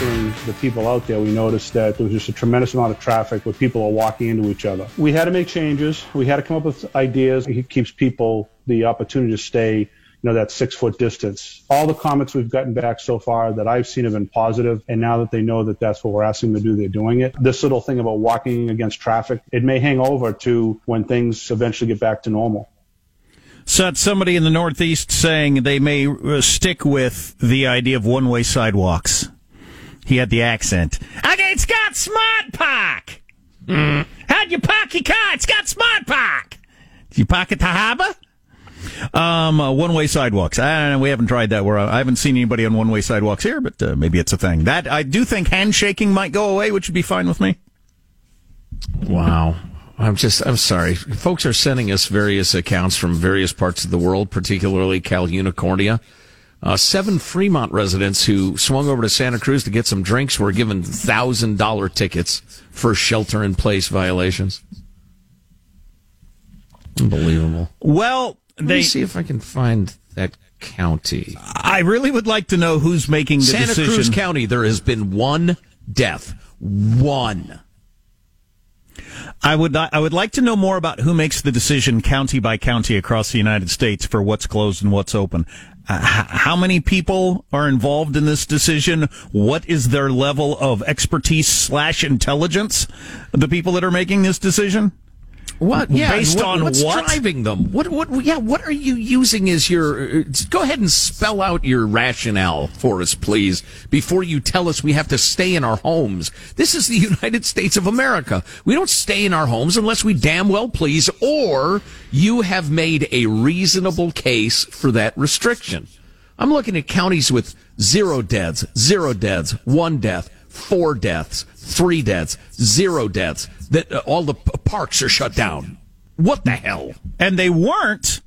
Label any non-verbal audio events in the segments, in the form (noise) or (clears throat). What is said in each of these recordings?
the people out there, we noticed that there was just a tremendous amount of traffic where people are walking into each other. We had to make changes. We had to come up with ideas. It keeps people the opportunity to stay, you know, that six foot distance. All the comments we've gotten back so far that I've seen have been positive, and now that they know that that's what we're asking them to do, they're doing it. This little thing about walking against traffic, it may hang over to when things eventually get back to normal. So that's somebody in the Northeast saying they may uh, stick with the idea of one way sidewalks. He had the accent. Okay, it's got smart park. Mm. How'd you park your car? It's got smart park. Did you park at the harbor? Um, uh, one way sidewalks. I don't know. We haven't tried that. Where I haven't seen anybody on one way sidewalks here, but uh, maybe it's a thing. That I do think handshaking might go away, which would be fine with me. Wow. I'm just, I'm sorry. Folks are sending us various accounts from various parts of the world, particularly Cal Unicornia. Uh, seven Fremont residents who swung over to Santa Cruz to get some drinks were given thousand dollar tickets for shelter in place violations. Unbelievable. Well, Let they me see if I can find that county. I really would like to know who's making the Santa decision. Cruz County. There has been one death. One. I would I would like to know more about who makes the decision county by county across the United States for what's closed and what's open. Uh, how many people are involved in this decision? What is their level of expertise slash intelligence? The people that are making this decision. What? Yeah. Based what- on what's what? driving them? What? What? Yeah. What are you using as your? uh, Go ahead and spell out your rationale for us, please, before you tell us we have to stay in our homes. This is the (laughs) United States of America. We don't stay in our homes unless we damn well please, or you have made a reasonable case for that restriction. I'm looking at counties with zero deaths, zero deaths, one death, four deaths, three deaths, zero deaths. That uh, all the parks are shut down. What the hell? and they weren't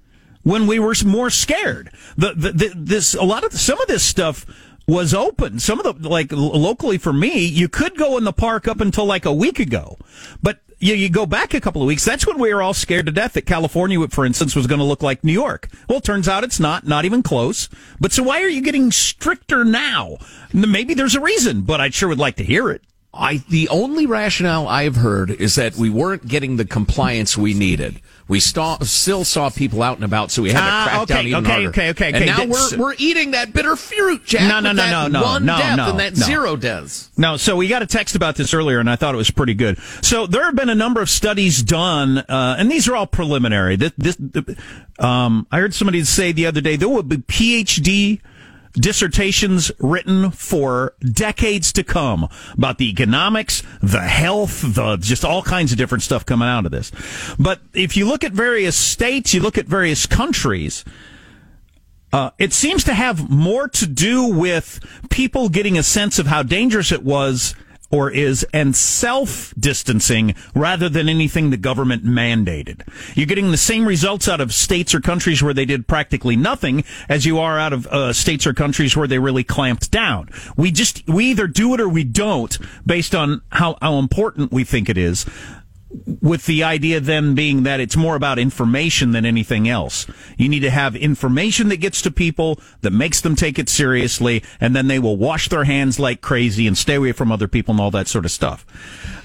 when we were more scared. The, the, the this a lot of some of this stuff was open. Some of the like locally for me, you could go in the park up until like a week ago, but. You, you go back a couple of weeks. That's when we were all scared to death that California, for instance, was going to look like New York. Well, turns out it's not, not even close. But so why are you getting stricter now? Maybe there's a reason, but I sure would like to hear it. I the only rationale I've heard is that we weren't getting the compliance we needed. We saw, still saw people out and about, so we had to Ah, crack okay, down even okay, harder. okay, okay, And okay. now That's- we're we're eating that bitter fruit, Jack. No, no, no, no, no, One no, death no, and that no. zero deaths. No, so we got a text about this earlier, and I thought it was pretty good. So there have been a number of studies done, uh, and these are all preliminary. This, this, um, I heard somebody say the other day there will be PhD dissertations written for decades to come about the economics, the health, the just all kinds of different stuff coming out of this. But if you look at various states, you look at various countries. Uh, it seems to have more to do with people getting a sense of how dangerous it was or is and self distancing rather than anything the government mandated. You're getting the same results out of states or countries where they did practically nothing as you are out of uh, states or countries where they really clamped down. We just, we either do it or we don't based on how, how important we think it is with the idea then being that it's more about information than anything else. You need to have information that gets to people that makes them take it seriously, and then they will wash their hands like crazy and stay away from other people and all that sort of stuff.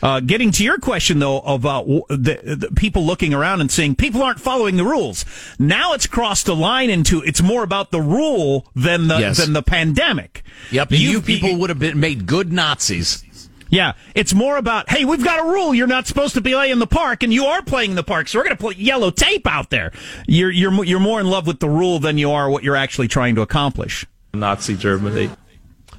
Uh, getting to your question though about w- the, the people looking around and saying people aren't following the rules. Now it's crossed a line into it's more about the rule than the Yes. than the pandemic. Yep, you, You've- people would have been made good Nazis. Yeah, it's more about hey, we've got a rule. You're not supposed to play in the park, and you are playing in the park, so we're going to put yellow tape out there. You're you're you're more in love with the rule than you are what you're actually trying to accomplish, Nazi Germany.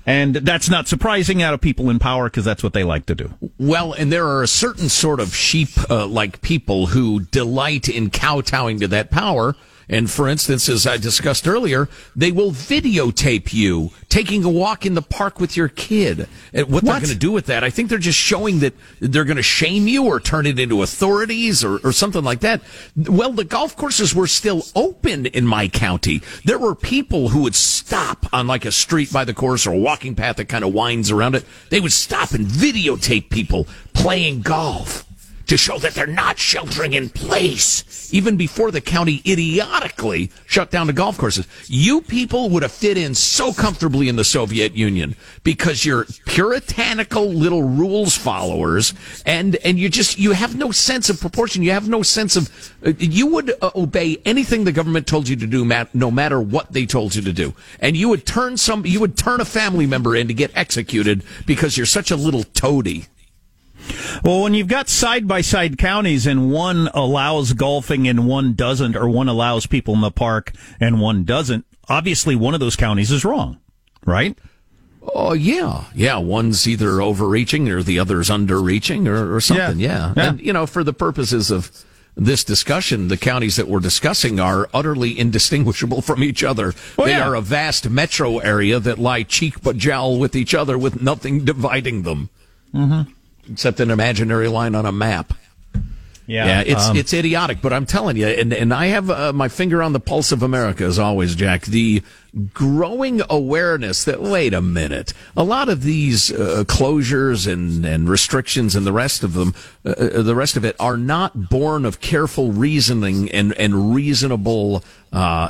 and that's not surprising out of people in power because that's what they like to do. Well, and there are a certain sort of sheep uh, like people who delight in kowtowing to that power. And for instance, as I discussed earlier, they will videotape you taking a walk in the park with your kid. And what, they're What? going to do with that, I think they're just showing that they're going to shame you or turn it into authorities or, or something like that. Well, the golf courses were still open in my county. There were people who would stop on like a street by the course or a walking path that kind of winds around it. They would stop and videotape people playing golf to show that they're not sheltering in place, even before the county idiotically shut down the golf courses. You people would have fit in so comfortably in the Soviet Union because you're puritanical little rules followers and, and you just, you have no sense of proportion. You have no sense of, uh, you would uh, obey anything the government told you to do, no matter what they told you to do. And you would turn some, you would turn a family member in to get executed because you're such a little toady. Well, when you've got side by side counties and one allows golfing and one doesn't, or one allows people in the park and one doesn't, obviously one of those counties is wrong, right? Oh yeah, yeah. One's either overreaching or the other's underreaching or, or something. Yeah. yeah. yeah, and you know, for the purposes of this discussion, the counties that we're discussing are utterly indistinguishable from each other. Well, they yeah. are a vast metro area that lie cheek but jowl with each other with nothing dividing them. Mm-hmm except an imaginary line on a map. Yeah, yeah, it's um, it's idiotic, but I'm telling you, and and I have uh, my finger on the pulse of America as always, Jack. The growing awareness that wait a minute, a lot of these uh, closures and and restrictions and the rest of them, uh, uh the rest of it, are not born of careful reasoning and and reasonable uh,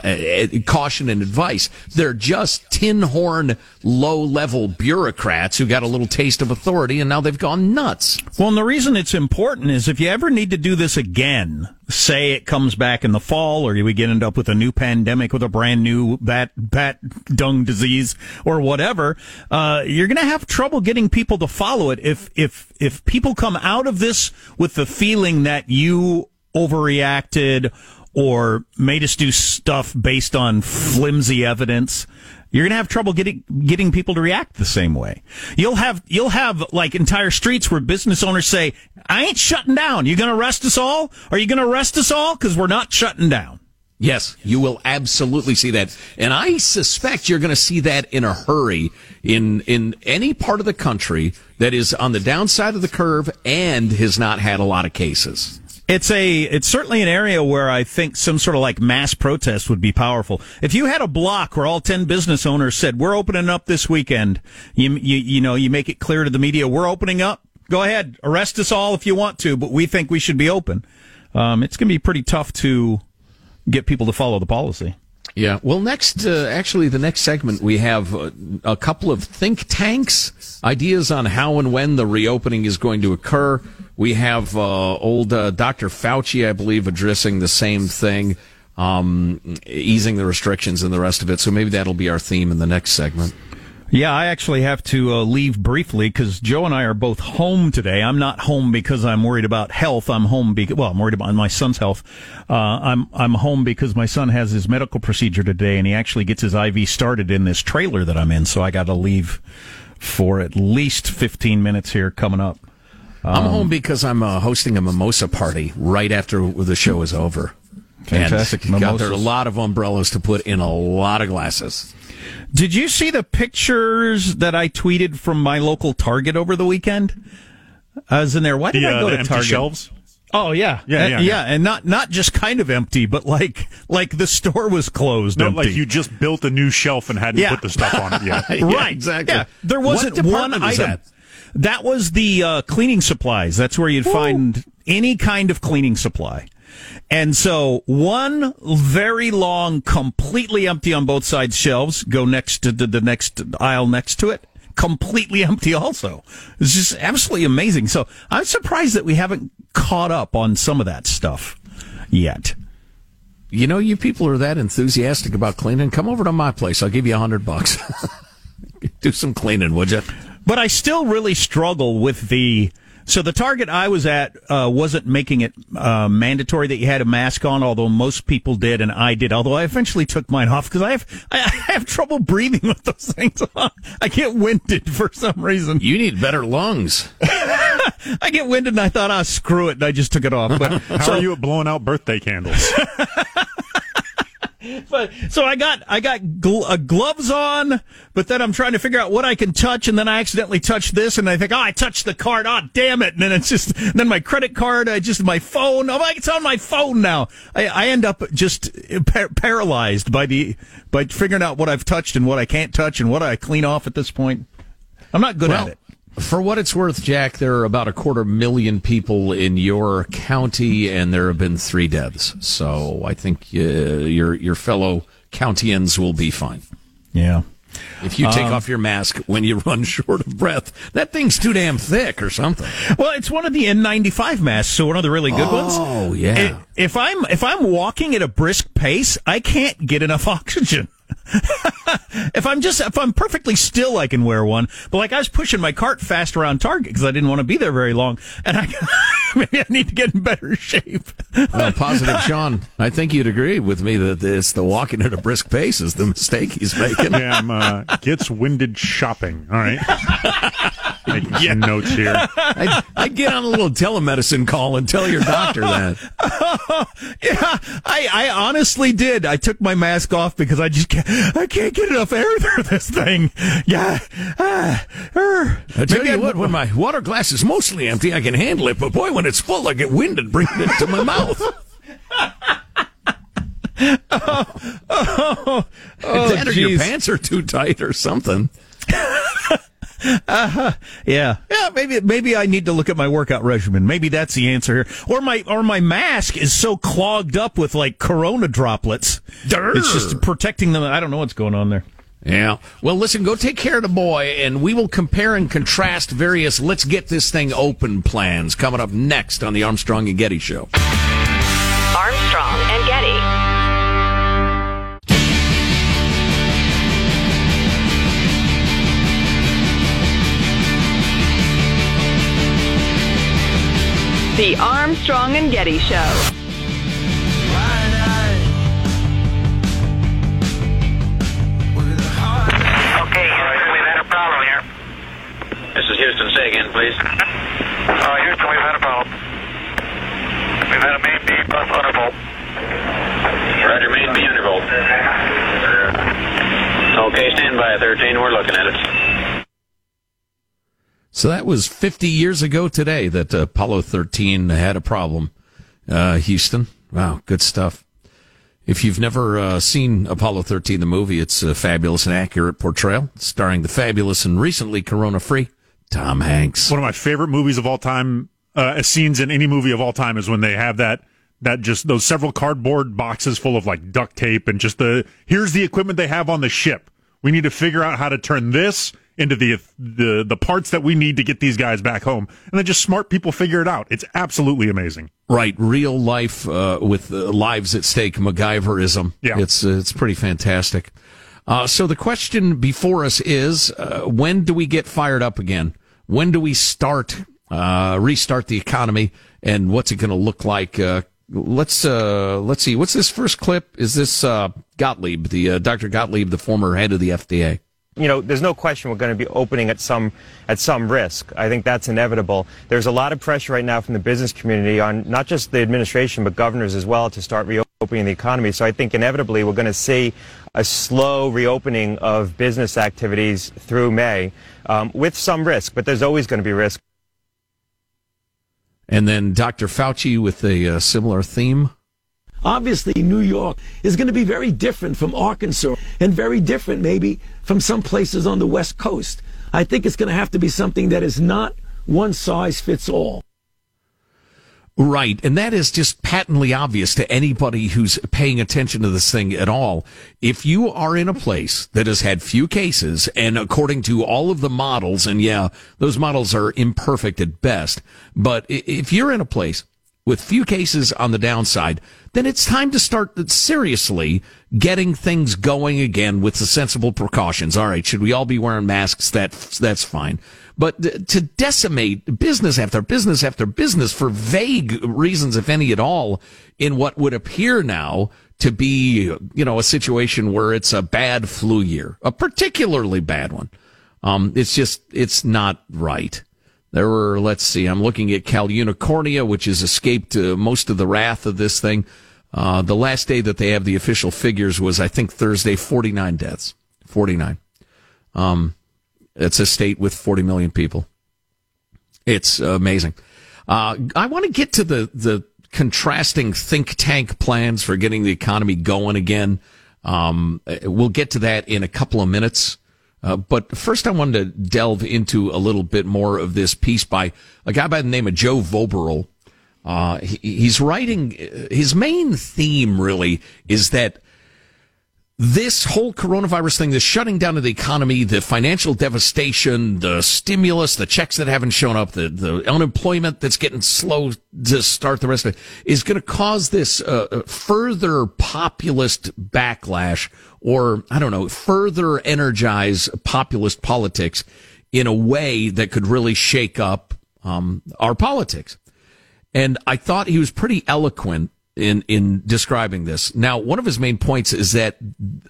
caution and advice. They're just tin horn, low level bureaucrats who got a little taste of authority and now they've gone nuts. Well, and the reason it's important is if you ever need to do this again, say it comes back in the fall or we get end up with a new pandemic with a brand new bat, bat dung disease or whatever, uh, you're going to have trouble getting people to follow it. If, if, if people come out of this with the feeling that you overreacted or made us do stuff based on flimsy evidence, you're going to have trouble getting getting people to react the same way. You'll have you'll have like entire streets where business owners say, "I ain't shutting down. You going to arrest us all? Are you going to arrest us all cuz we're not shutting down?" Yes, you will absolutely see that. And I suspect you're going to see that in a hurry in in any part of the country that is on the downside of the curve and has not had a lot of cases. It's a it's certainly an area where I think some sort of like mass protest would be powerful. If you had a block where all 10 business owners said, "We're opening up this weekend." You you you know, you make it clear to the media, "We're opening up. Go ahead, arrest us all if you want to, but we think we should be open." Um, it's going to be pretty tough to get people to follow the policy. Yeah. Well, next, uh, actually, the next segment, we have uh, a couple of think tanks, ideas on how and when the reopening is going to occur. We have uh, old uh, Dr. Fauci, I believe, addressing the same thing, um, easing the restrictions and the rest of it. So maybe that'll be our theme in the next segment. Yeah, I actually have to uh, leave briefly because Joe and I are both home today. I'm not home because I'm worried about health. I'm home because well, I'm worried about my son's health. Uh, I'm I'm home because my son has his medical procedure today, and he actually gets his IV started in this trailer that I'm in. So I got to leave for at least 15 minutes here coming up. Um, I'm home because I'm uh, hosting a mimosa party right after the show is over. Fantastic. And got there a lot of umbrellas to put in a lot of glasses. Did you see the pictures that I tweeted from my local Target over the weekend? I was in there. Why did the, I go uh, to Target? Shelves? Oh yeah. Yeah, yeah, uh, yeah, and not not just kind of empty, but like like the store was closed. No, empty. like you just built a new shelf and hadn't yeah. put the stuff on it yet. (laughs) yeah, right, exactly. Yeah, there wasn't one item. That? that? was the uh, cleaning supplies. That's where you'd Ooh. find any kind of cleaning supply. And so one very long, completely empty on both sides shelves go next to the, the next aisle next to it. Completely (laughs) empty also. It's just absolutely amazing. So I'm surprised that we haven't caught up on some of that stuff yet. You know, you people are that enthusiastic about cleaning. Come over to my place. I'll give you a hundred bucks. (laughs) Do some cleaning, would you? But I still really struggle with the so the target I was at uh, wasn't making it uh, mandatory that you had a mask on, although most people did, and I did. Although I eventually took mine off because I have I have trouble breathing with those (laughs) things on. I get winded for some reason. You need better lungs. (laughs) I get winded, and I thought, oh, screw it, and I just took it off. But (laughs) how so, are you at blowing out birthday candles? But so I got I got gl- uh, gloves on, but then I'm trying to figure out what I can touch, and then I accidentally touch this, and I think, oh, I touched the card. Oh, damn it! And then it's just then my credit card, I just my phone. Oh, it's on my phone now. I, I end up just par- paralyzed by the by figuring out what I've touched and what I can't touch and what I clean off at this point. I'm not good well, at it. For what it's worth, Jack, there are about a quarter million people in your county, and there have been three deaths. So I think uh, your your fellow countyans will be fine. Yeah. If you take Um, off your mask when you (laughs) run short of breath, that thing's too damn thick or something. Well, it's one of the N95 masks, so one of the really good ones. Oh, yeah. If I'm if I'm walking at a brisk pace, I can't get enough (laughs) oxygen. (laughs) if I'm just if I'm perfectly still, I can wear one. But like I was pushing my cart fast around Target because I didn't want to be there very long, and I (laughs) maybe I need to get in better (laughs) shape. Well, positive, Sean. I think you'd agree with me that it's the walking at a brisk pace is the mistake he's making. Yeah, I'm, uh, gets winded shopping. All right. Making (laughs) some notes here. I, I get on a little telemedicine call and tell your doctor that. (laughs) yeah, I, I honestly did. I took my mask off because I just can't, I can't get enough air (laughs) through this thing. Yeah. Ah, er. I tell Maybe you I'd- what, when my water glass is mostly empty, I can handle it. But boy, when it's full, I get winded bringing it to my mouth. oh, that or your pants are too tight or something. Uh-huh. Yeah, yeah. Maybe maybe I need to look at my workout regimen. Maybe that's the answer here. Or my or my mask is so clogged up with like corona droplets. Durr. It's just protecting them. I don't know what's going on there. Yeah. Well, listen, go take care of the boy, and we will compare and contrast various let's get this thing open plans coming up next on the Armstrong and Getty Show. Armstrong The Armstrong and Getty Show. Okay, Houston, we've had a problem here. This is Houston. Say again, please. Uh, Houston, we've had a problem. We've had a main B bus undervolt. Roger, main B undervolt. Okay, stand by, 13. We're looking at it. So that was 50 years ago today that uh, Apollo 13 had a problem. Uh, Houston. Wow, good stuff. If you've never uh, seen Apollo 13, the movie, it's a fabulous and accurate portrayal, starring the fabulous and recently corona-free Tom Hanks. One of my favorite movies of all time, uh, scenes in any movie of all time is when they have that, that just those several cardboard boxes full of like duct tape and just the, here's the equipment they have on the ship. We need to figure out how to turn this into the, the, the parts that we need to get these guys back home. And then just smart people figure it out. It's absolutely amazing. Right, real life uh, with uh, lives at stake, MacGyverism. Yeah. it's uh, it's pretty fantastic. Uh, so the question before us is: uh, When do we get fired up again? When do we start uh, restart the economy? And what's it going to look like? Uh, let's uh, let's see. What's this first clip? Is this uh, Gottlieb, the uh, Dr. Gottlieb, the former head of the FDA? You know, there's no question we're going to be opening at some at some risk. I think that's inevitable. There's a lot of pressure right now from the business community on not just the administration but governors as well to start reopening the economy. So I think inevitably we're going to see a slow reopening of business activities through May, um, with some risk. But there's always going to be risk. And then Dr. Fauci with a uh, similar theme. Obviously, New York is going to be very different from Arkansas and very different maybe from some places on the West Coast. I think it's going to have to be something that is not one size fits all. Right. And that is just patently obvious to anybody who's paying attention to this thing at all. If you are in a place that has had few cases and according to all of the models, and yeah, those models are imperfect at best, but if you're in a place with few cases on the downside, then it's time to start seriously getting things going again with the sensible precautions. All right, should we all be wearing masks? That that's fine. But to decimate business after business after business for vague reasons, if any at all, in what would appear now to be, you know, a situation where it's a bad flu year, a particularly bad one. Um, it's just, it's not right. There were, let's see, I'm looking at Cal Unicornia, which has escaped uh, most of the wrath of this thing. Uh, the last day that they have the official figures was, I think, Thursday, 49 deaths. 49. Um, it's a state with 40 million people. It's amazing. Uh, I want to get to the, the contrasting think tank plans for getting the economy going again. Um, we'll get to that in a couple of minutes. Uh, but first, I wanted to delve into a little bit more of this piece by a guy by the name of Joe Voberl. Uh, he, he's writing, his main theme really is that this whole coronavirus thing, the shutting down of the economy, the financial devastation, the stimulus, the checks that haven't shown up, the, the unemployment that's getting slow to start the rest of it, is going to cause this uh, further populist backlash or, I don't know, further energize populist politics in a way that could really shake up um, our politics. And I thought he was pretty eloquent in in describing this. Now, one of his main points is that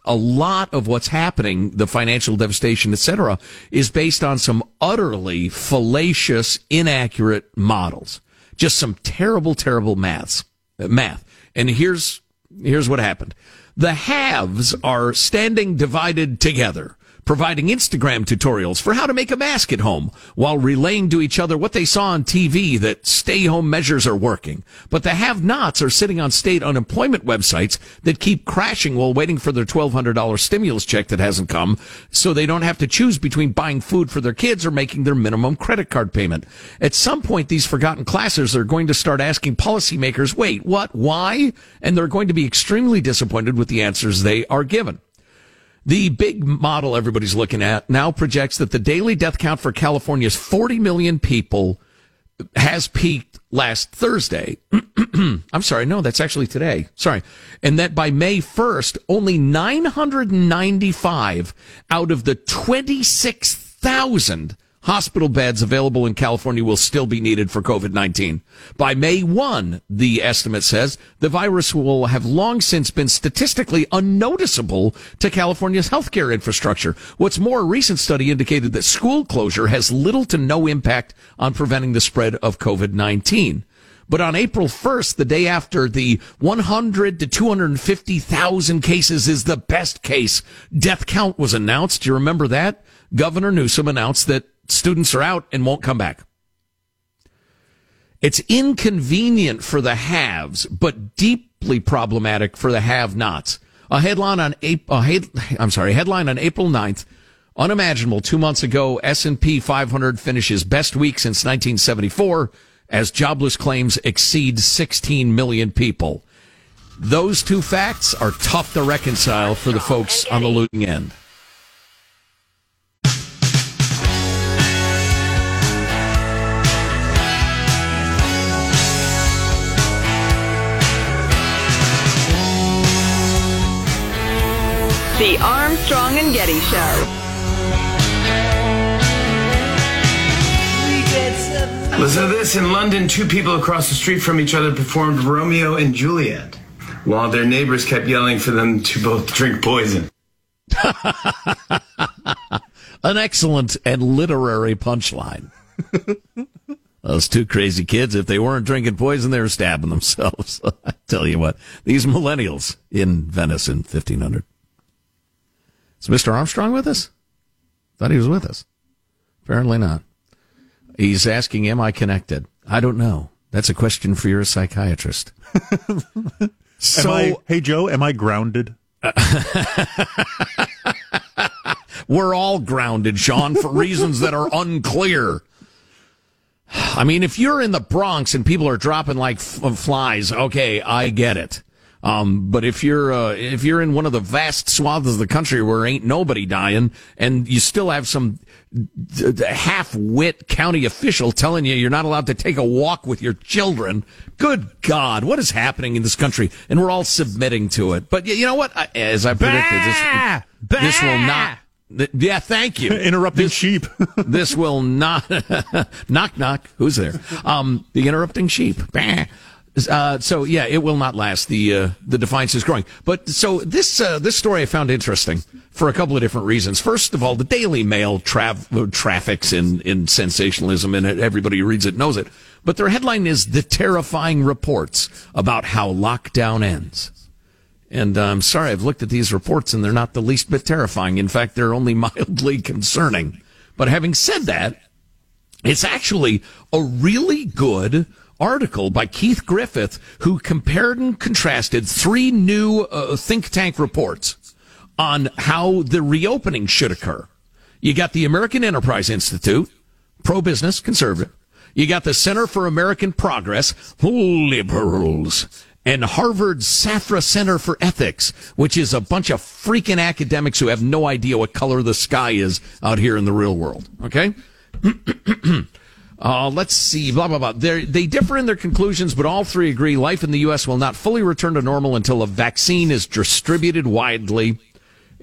a lot of what's happening, the financial devastation, etc., is based on some utterly fallacious, inaccurate models. Just some terrible, terrible maths, math. And here's here's what happened: the haves are standing divided together providing Instagram tutorials for how to make a mask at home while relaying to each other what they saw on TV that stay home measures are working. But the have nots are sitting on state unemployment websites that keep crashing while waiting for their $1,200 stimulus check that hasn't come so they don't have to choose between buying food for their kids or making their minimum credit card payment. At some point, these forgotten classes are going to start asking policymakers, wait, what, why? And they're going to be extremely disappointed with the answers they are given. The big model everybody's looking at now projects that the daily death count for California's 40 million people has peaked last Thursday. (clears throat) I'm sorry, no, that's actually today. Sorry. And that by May 1st, only 995 out of the 26,000 hospital beds available in California will still be needed for COVID-19. By May 1, the estimate says, the virus will have long since been statistically unnoticeable to California's healthcare infrastructure. What's more, a recent study indicated that school closure has little to no impact on preventing the spread of COVID-19. But on April 1st, the day after the 100 to 250,000 cases is the best case, death count was announced. Do you remember that? Governor Newsom announced that students are out and won't come back. It's inconvenient for the haves, but deeply problematic for the have-nots. A headline on April, I'm sorry, headline on April 9th. Unimaginable. Two months ago, S&P 500 finishes best week since 1974 as jobless claims exceed 16 million people. Those two facts are tough to reconcile for the folks on the losing end. The Armstrong and Getty Show. Listen to this. In London, two people across the street from each other performed Romeo and Juliet while their neighbors kept yelling for them to both drink poison. (laughs) An excellent and literary punchline. (laughs) Those two crazy kids, if they weren't drinking poison, they were stabbing themselves. (laughs) I tell you what, these millennials in Venice in 1500. Is Mr. Armstrong with us? Thought he was with us. Apparently not. He's asking, Am I connected? I don't know. That's a question for your psychiatrist. (laughs) so, I, hey, Joe, am I grounded? (laughs) We're all grounded, Sean, for reasons that are unclear. I mean, if you're in the Bronx and people are dropping like f- flies, okay, I get it. Um, but if you're uh, if you're in one of the vast swaths of the country where ain't nobody dying, and you still have some d- d- half-wit county official telling you you're not allowed to take a walk with your children, good God, what is happening in this country? And we're all submitting to it. But you know what? I, as I predicted, this, this will not. Yeah, thank you. interrupting this, (laughs) sheep. this will not. knock, knock. Who's there? Um, the interrupting sheep. Bah. Uh, so yeah, it will not last. The uh, the defiance is growing. But so this uh, this story I found interesting for a couple of different reasons. First of all, the Daily Mail tra- traffics in in sensationalism, and everybody who reads it knows it. But their headline is the terrifying reports about how lockdown ends. And uh, I'm sorry, I've looked at these reports and they're not the least bit terrifying. In fact, they're only (laughs) mildly concerning. But having said that, it's actually a really good article by Keith Griffith, who compared and contrasted three new uh, think tank reports on how the reopening should occur. You got the American Enterprise Institute, pro business, conservative. You got the Center for American Progress, liberals. And Harvard's Safra Center for Ethics, which is a bunch of freaking academics who have no idea what color the sky is out here in the real world. Okay? (clears throat) Uh, let's see, blah, blah, blah. They're, they differ in their conclusions, but all three agree life in the U.S. will not fully return to normal until a vaccine is distributed widely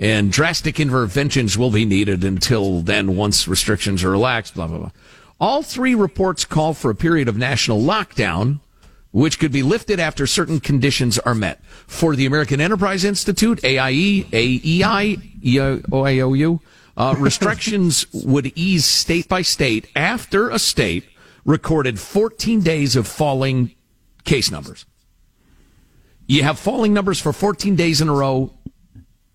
and drastic interventions will be needed until then once restrictions are relaxed, blah, blah, blah. All three reports call for a period of national lockdown, which could be lifted after certain conditions are met. For the American Enterprise Institute, AIE, AEI, uh, restrictions would ease state by state after a state recorded 14 days of falling case numbers. You have falling numbers for 14 days in a row,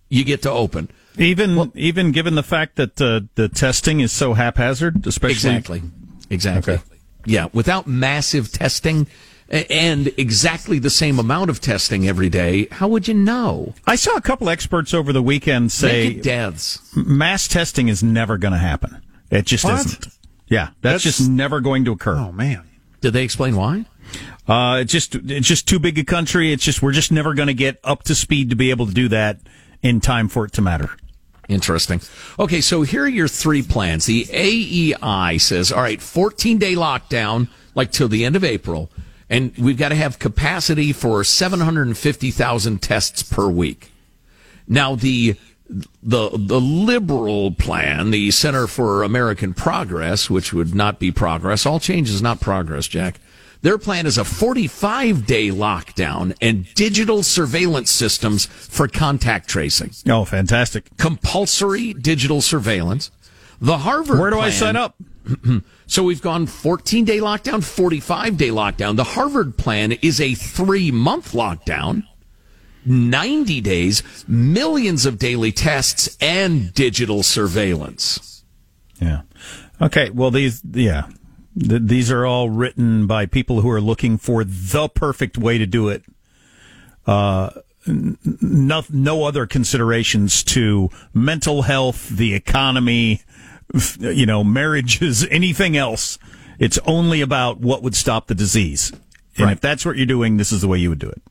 you get to open. Even well, even given the fact that uh, the testing is so haphazard, especially exactly, exactly, okay. yeah, without massive testing, and exactly the same amount of testing every day, how would you know? I saw a couple experts over the weekend say deaths. Mass testing is never going to happen. It just what? isn't. Yeah, that's, that's, just never going to occur. Oh man. Did they explain why? Uh, it's just it's just too big a country. It's just we're just never going to get up to speed to be able to do that in time for it to matter. Interesting. Okay, so here are your three plans. The AEI says, all right, 14 day lockdown, like till the end of April and we've got to have capacity for 750,000 tests per week. Now the the the liberal plan, the Center for American Progress, which would not be progress, all change is not progress, Jack. Their plan is a 45 day lockdown and digital surveillance systems for contact tracing. Oh, fantastic. Compulsory digital surveillance. The Harvard Where do plan, I sign up? (clears throat) so we've gone 14 day lockdown, 45 day lockdown. The Harvard plan is a three month lockdown, 90 days, millions of daily tests, and digital surveillance. Yeah. Okay. Well, these, yeah, th- these are all written by people who are looking for the perfect way to do it. Uh, no, no other considerations to mental health, the economy, you know, marriages, (laughs) anything else. It's only about what would stop the disease. And right. if that's what you're doing, this is the way you would do it.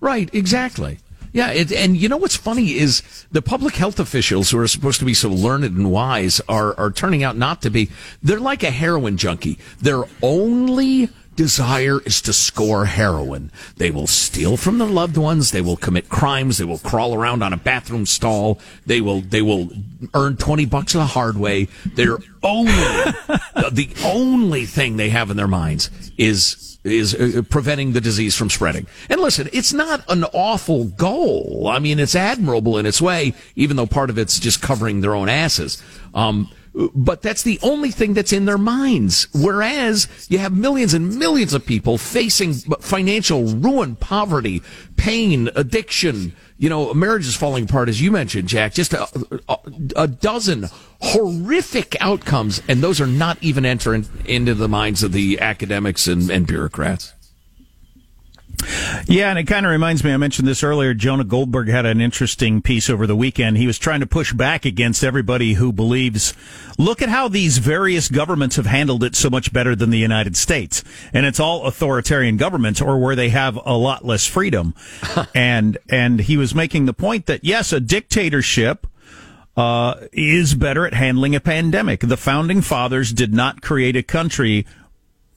Right, exactly. Yeah, it, and you know what's funny is the public health officials who are supposed to be so learned and wise are, are turning out not to be. They're like a heroin junkie. They're only desire is to score heroin. They will steal from their loved ones. They will commit crimes. They will crawl around on a bathroom stall. They will, they will earn 20 bucks the hard way. They're only, (laughs) the only thing they have in their minds is, is uh, preventing the disease from spreading. And listen, it's not an awful goal. I mean, it's admirable in its way, even though part of it's just covering their own asses. Um, but that's the only thing that's in their minds. Whereas you have millions and millions of people facing financial ruin, poverty, pain, addiction, you know, marriages falling apart, as you mentioned, Jack, just a, a, a dozen horrific outcomes. And those are not even entering into the minds of the academics and, and bureaucrats. Yeah, and it kind of reminds me, I mentioned this earlier. Jonah Goldberg had an interesting piece over the weekend. He was trying to push back against everybody who believes, look at how these various governments have handled it so much better than the United States. And it's all authoritarian governments or where they have a lot less freedom. (laughs) and, and he was making the point that yes, a dictatorship, uh, is better at handling a pandemic. The founding fathers did not create a country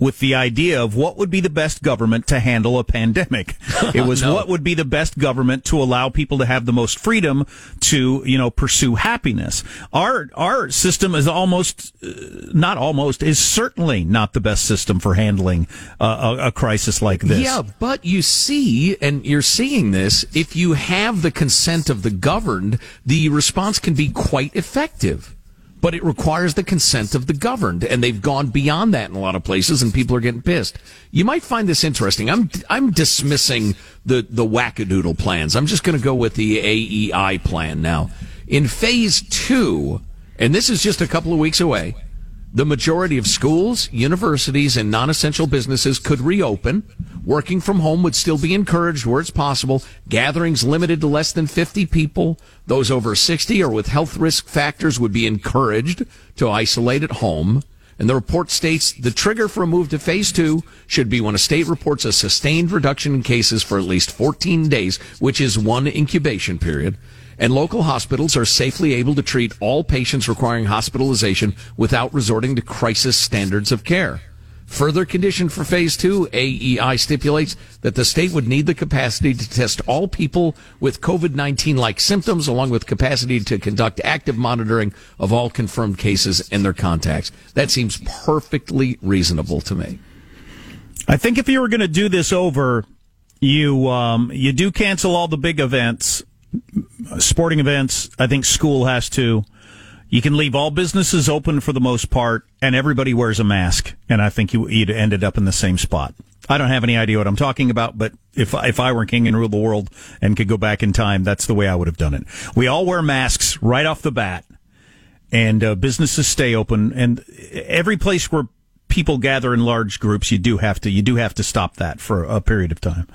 with the idea of what would be the best government to handle a pandemic. (laughs) It was no. what would be the best government to allow people to have the most freedom to, you know, pursue happiness. Our, our system is almost, uh, not almost, is certainly not the best system for handling uh, a, a crisis like this. Yeah, but you see, and you're seeing this, if you have the consent of the governed, the response can be quite effective but it requires the consent of the governed, and they've gone beyond that in a lot of places, and people are getting pissed. You might find this interesting. I'm I'm dismissing the the wackadoodle plans. I'm just going to go with the AEI plan now. In phase two, and this is just a couple of weeks away, the majority of schools, universities, and non-essential businesses could reopen Working from home would still be encouraged where it's possible. Gatherings limited to less than 50 people. Those over 60 or with health risk factors would be encouraged to isolate at home. And the report states the trigger for a move to phase two should be when a state reports a sustained reduction in cases for at least 14 days, which is one incubation period. And local hospitals are safely able to treat all patients requiring hospitalization without resorting to crisis standards of care. Further condition for phase two, AEI stipulates that the state would need the capacity to test all people with COVID-19 like symptoms along with capacity to conduct active monitoring of all confirmed cases and their contacts. That seems perfectly reasonable to me. I think if you were going to do this over, you um, you do cancel all the big events, sporting events. I think school has to. You can leave all businesses open for the most part, and everybody wears a mask. And I think you, would ended up in the same spot. I don't have any idea what I'm talking about, but if if I were king and ruled the world and could go back in time, that's the way I would have done it. We all wear masks right off the bat, and uh, businesses stay open. And every place where people gather in large groups, you do have to you do have to stop that for a period of time.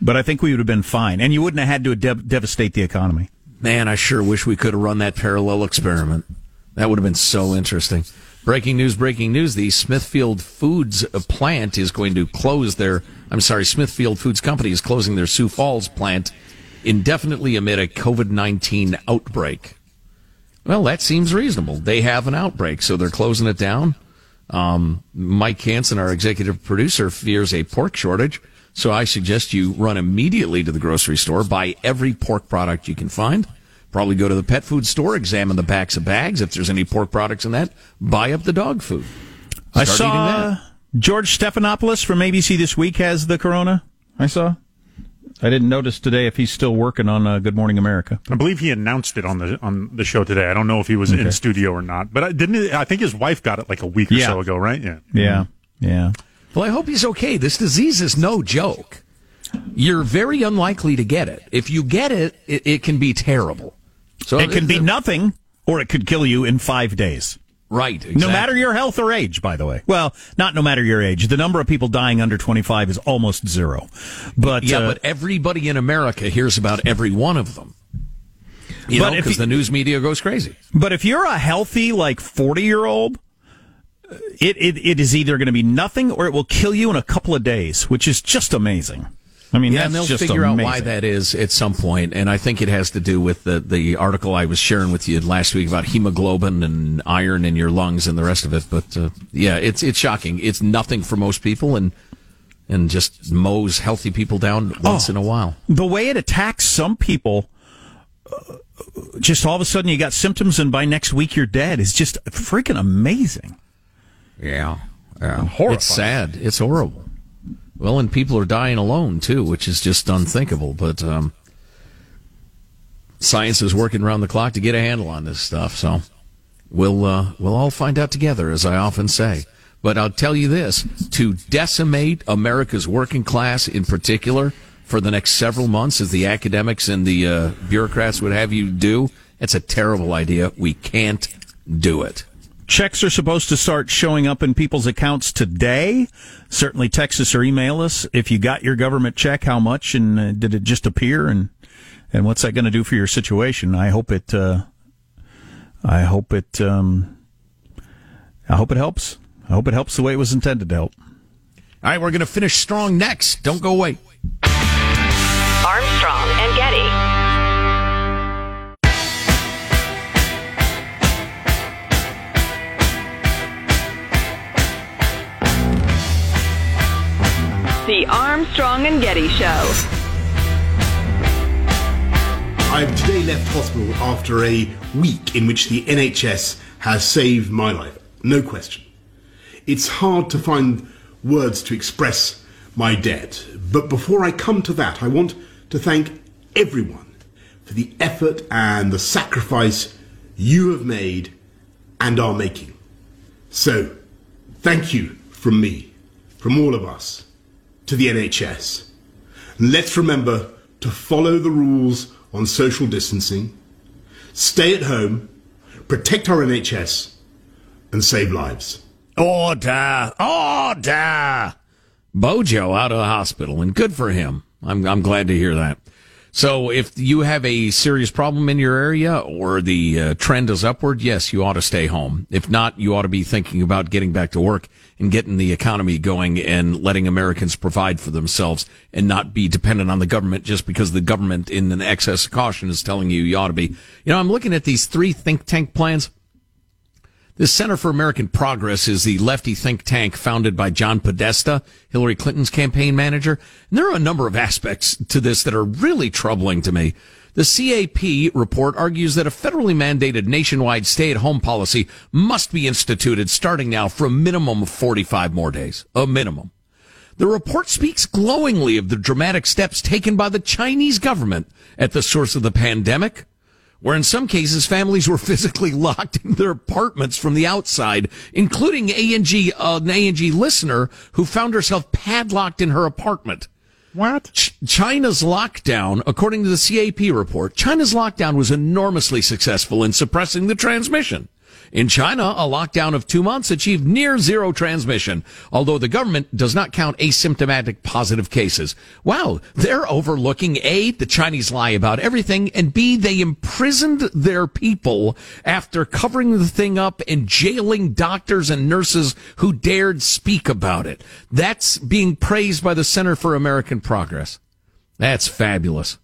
But I think we would have been fine, and you wouldn't have had to de- devastate the economy. Man, I sure wish we could have run that parallel experiment. That would have been so interesting. Breaking news, breaking news. The Smithfield Foods plant is going to close their, I'm sorry, Smithfield Foods Company is closing their Sioux Falls plant indefinitely amid a COVID-19 outbreak. Well, that seems reasonable. They have an outbreak, so they're closing it down. Um, Mike Hansen, our executive producer, fears a pork shortage. So I suggest you run immediately to the grocery store, buy every pork product you can find. Probably go to the pet food store, examine the backs of bags. If there's any pork products in that, buy up the dog food. Start I saw George Stephanopoulos from ABC This Week has the corona. I saw. I didn't notice today if he's still working on uh, Good Morning America. I believe he announced it on the on the show today. I don't know if he was okay. in studio or not, but I didn't. I think his wife got it like a week or yeah. so ago, right? Yeah. Yeah. Yeah. Well, I hope he's okay. This disease is no joke. You're very unlikely to get it. If you get it, it, it can be terrible. So it can be nothing, or it could kill you in five days. Right. Exactly. No matter your health or age, by the way. Well, not no matter your age. The number of people dying under 25 is almost zero. But yeah, uh, but everybody in America hears about every one of them. You but know, because the news media goes crazy. But if you're a healthy, like 40 year old, it, it, it is either going to be nothing or it will kill you in a couple of days, which is just amazing. I mean, yeah, and they'll figure amazing. out why that is at some point, and I think it has to do with the the article I was sharing with you last week about hemoglobin and iron in your lungs and the rest of it. But uh, yeah, it's it's shocking. It's nothing for most people, and and just mows healthy people down once oh, in a while. The way it attacks some people. Uh, just all of a sudden, you got symptoms, and by next week you're dead. Is just freaking amazing. Yeah, yeah. It's sad. It's horrible. Well, and people are dying alone too, which is just unthinkable. But um, science is working around the clock to get a handle on this stuff. So we'll uh, we'll all find out together, as I often say. But I'll tell you this: to decimate America's working class, in particular, for the next several months, as the academics and the uh, bureaucrats would have you do, it's a terrible idea. We can't do it. Checks are supposed to start showing up in people's accounts today. Certainly text us or email us if you got your government check, how much, and uh, did it just appear, and and what's that going to do for your situation? I hope it. Uh, I hope it. Um, I hope it helps. I hope it helps the way it was intended to help. All right, we're going to finish strong next. Don't go away. Armstrong and Getty. The Armstrong and Getty Show. I have today left hospital after a week in which the NHS has saved my life. No question. It's hard to find words to express my debt, but before I come to that, I want to thank everyone for the effort and the sacrifice you have made and are making. So, thank you from me, from all of us to the NHS. And let's remember to follow the rules on social distancing, stay at home, protect our NHS, and save lives. Order! Order! Bojo out of the hospital, and good for him. I'm I'm glad to hear that. So if you have a serious problem in your area or the uh, trend is upward, yes, you ought to stay home. If not, you ought to be thinking about getting back to work and getting the economy going and letting Americans provide for themselves and not be dependent on the government just because the government in an excess of caution is telling you you ought to be. You know, I'm looking at these three think tank plans. The Center for American Progress is the lefty think tank founded by John Podesta, Hillary Clinton's campaign manager. And there are a number of aspects to this that are really troubling to me. The CAP report argues that a federally mandated nationwide stay-at-home policy must be instituted starting now for a minimum of 45 more days. A minimum. The report speaks glowingly of the dramatic steps taken by the Chinese government at the source of the pandemic where in some cases families were physically (laughs) locked in their apartments from the outside, including A&G, uh, an A&G listener who found herself padlocked in her apartment. What? Ch- China's lockdown, according to the CAP report, China's lockdown was enormously successful in suppressing the transmission. In China, a lockdown of two months achieved near zero transmission, although the government does not count asymptomatic positive cases. Wow, they're overlooking A, the Chinese lie about everything, and B, they imprisoned their people after covering the thing up and jailing doctors and nurses who dared speak about it. That's being praised by the Center for American Progress. That's fabulous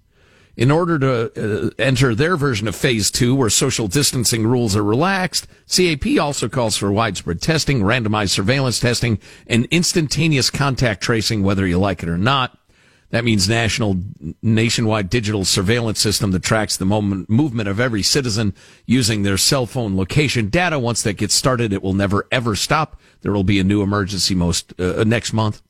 in order to uh, enter their version of phase two, where social distancing rules are relaxed, CAP also calls for widespread testing, randomized surveillance testing, and instantaneous contact tracing, whether you like it or not. That means national, nationwide digital surveillance system that tracks the moment, movement of every citizen using their cell phone location data. Once that gets started, it will never ever stop. There will be a new emergency most uh, next month.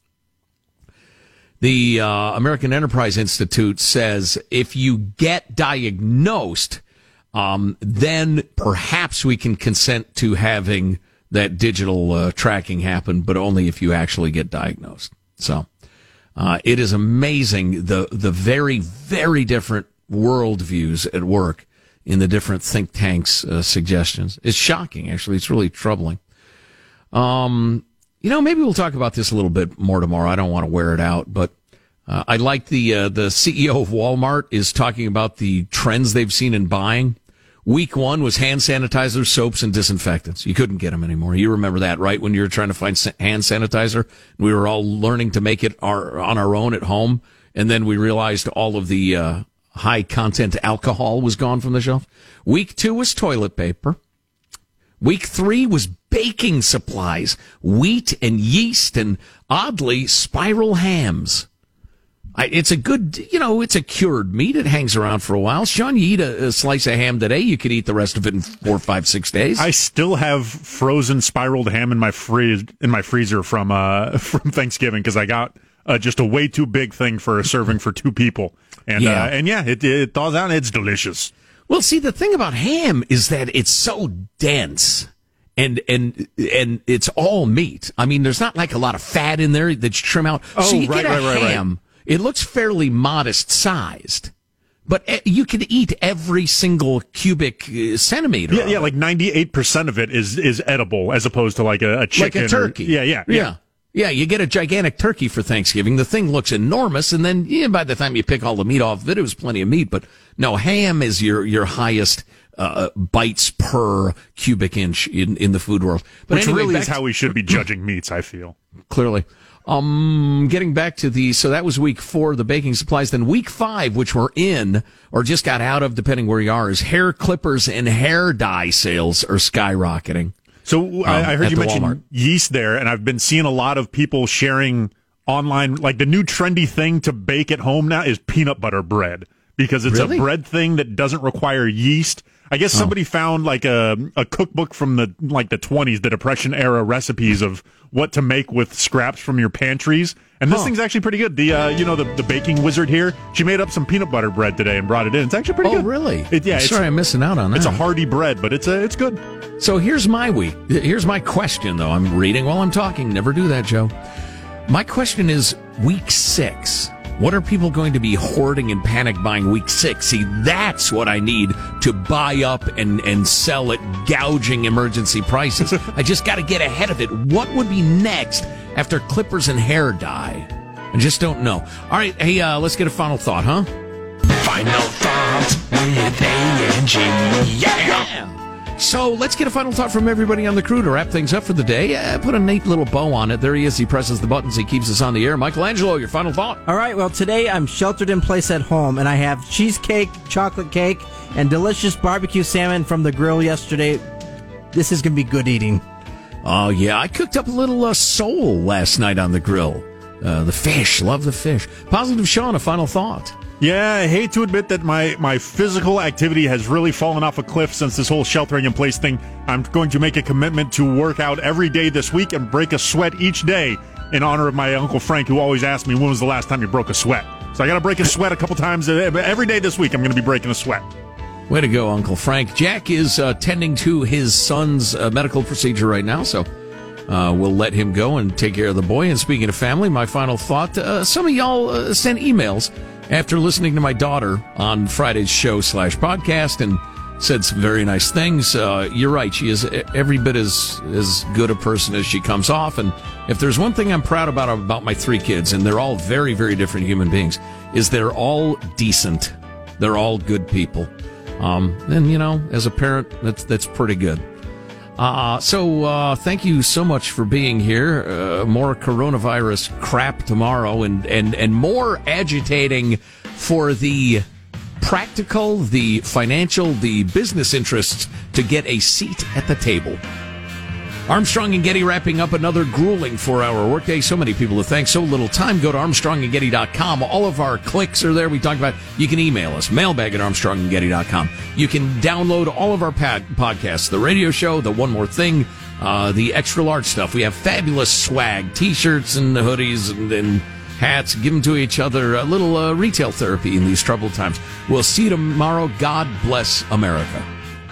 The uh, American Enterprise Institute says if you get diagnosed, um, then perhaps we can consent to having that digital uh, tracking happen, but only if you actually get diagnosed. So uh, it is amazing the the very very different worldviews at work in the different think tanks' uh, suggestions. It's shocking, actually. It's really troubling. Um, you know, maybe we'll talk about this a little bit more tomorrow. I don't want to wear it out, but uh, I like the uh, the CEO of Walmart is talking about the trends they've seen in buying. Week one was hand sanitizer, soaps, and disinfectants. You couldn't get them anymore. You remember that, right? When you were trying to find hand sanitizer, we were all learning to make it our, on our own at home, and then we realized all of the uh, high content alcohol was gone from the shelf. Week two was toilet paper. Week three was baking supplies, wheat and yeast, and oddly, spiral hams. I, it's a good, you know, it's a cured meat. It hangs around for a while. Sean, you eat a, a, slice of ham today, you could eat the rest of it in four, five, six days. I still have frozen spiraled ham in my freeze in my freezer from uh (laughs) from Thanksgiving because I got uh, just a way too big thing for a serving for two people. And Yeah. uh, and yeah, it it thaws out. and It's delicious. Well, see, the thing about ham is that it's so dense. And, and, and it's all meat. I mean, there's not like a lot of fat in there that you trim out. Oh, so you right, get a right, right, right. ham. It looks fairly modest sized, but eh, you can eat every single cubic uh, centimeter. Yeah, yeah, like ninety eight percent of it is is edible as opposed to like a, a like chicken. a or- turkey. yeah, yeah, yeah. Yeah, you get a gigantic turkey for Thanksgiving. The thing looks enormous, and then yeah, by the time you pick all the meat off of it, it was plenty of meat. But no, ham is your your highest uh, bites per cubic inch in, in the food world. But Which anyway, really is how we should be (coughs) judging meats. I feel. clearly. Um, getting back to the, so that was week four, the baking supplies. Then week five, which we're in or just got out of, depending where you are, is hair clippers and hair dye sales are skyrocketing. So I, I Um, heard you mention Walmart. yeast there, and I've been seeing a lot of people sharing online, like the new trendy thing to bake at home now is peanut butter bread because it's Really? a bread thing that doesn't require yeast. I guess Oh. somebody found like a a cookbook from the like the 20s, the Depression era recipes of what to make with scraps from your pantries. And this Huh. thing's actually pretty good. The uh, you know the the baking wizard here, she made up some peanut butter bread today and brought it in. It's actually pretty good. Oh, good. really? It, yeah, it's, Sorry, I'm missing out on that. it's a hearty bread, but it's a it's good. So here's my week. Here's my question, though. I'm reading while I'm talking. Never do that, Joe. My question is week six. What are people going to be hoarding and panic buying week six? See, that's what I need to buy up and, and sell at gouging emergency prices. (laughs) I just got to get ahead of it. What would be next after clippers and hair dye? I just don't know. All right, hey, uh, let's get a final thought, huh? Final thoughts with A&G. Yeah! So let's get a final thought from everybody on the crew to wrap things up for the day. Uh, put a neat little bow on it. There he is. He presses the buttons. He keeps us on the air. Michelangelo, your final thought. All right. Well, today I'm sheltered in place at home, and I have cheesecake, chocolate cake, and delicious barbecue salmon from the grill yesterday. This is going to be good eating. Oh, yeah. I cooked up a little uh, sole last night on the grill. Uh, the fish. Love the fish. Positive Sean, a final thought. Yeah, I hate to admit that my, my physical activity has really fallen off a cliff since this whole sheltering in place thing. I'm going to make a commitment to work out every day this week and break a sweat each day in honor of my Uncle Frank, who always asked me when was the last time you broke a sweat. So I got to break a sweat a couple times every day this week. I'm going to be breaking a sweat. Way to go, Uncle Frank. Jack is uh, tending to his son's uh, medical procedure right now, so uh, we'll let him go and take care of the boy. And speaking of family, my final thought: uh, some of y'all uh, sent emails after listening to my daughter on Friday's show slash podcast and said some very nice things. Uh, you're right. She is every bit as, as good a person as she comes off. And if there's one thing I'm proud about, about my three kids, and they're all very, very different human beings, is they're all decent. They're all good people. Um, and you know, as a parent, that's, that's pretty good. Uh, so uh, thank you so much for being here. Uh, more coronavirus crap tomorrow, and and and more agitating for the practical, the financial, the business interests to get a seat at the table. Armstrong and Getty wrapping up another grueling four hour workday. So many people to thank, so little time. Go to armstrongandgetty.com. All of our clicks are there. We talked about, you can email us, mailbag at armstrongandgetty.com. You can download all of our pad- podcasts, the radio show, the one more thing, uh, the extra large stuff. We have fabulous swag, t-shirts and hoodies and, and hats. Give them to each other. A little uh, retail therapy in these troubled times. We'll see you tomorrow. God bless America.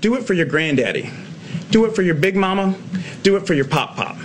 Do it for your granddaddy. Do it for your big mama. Do it for your pop pop.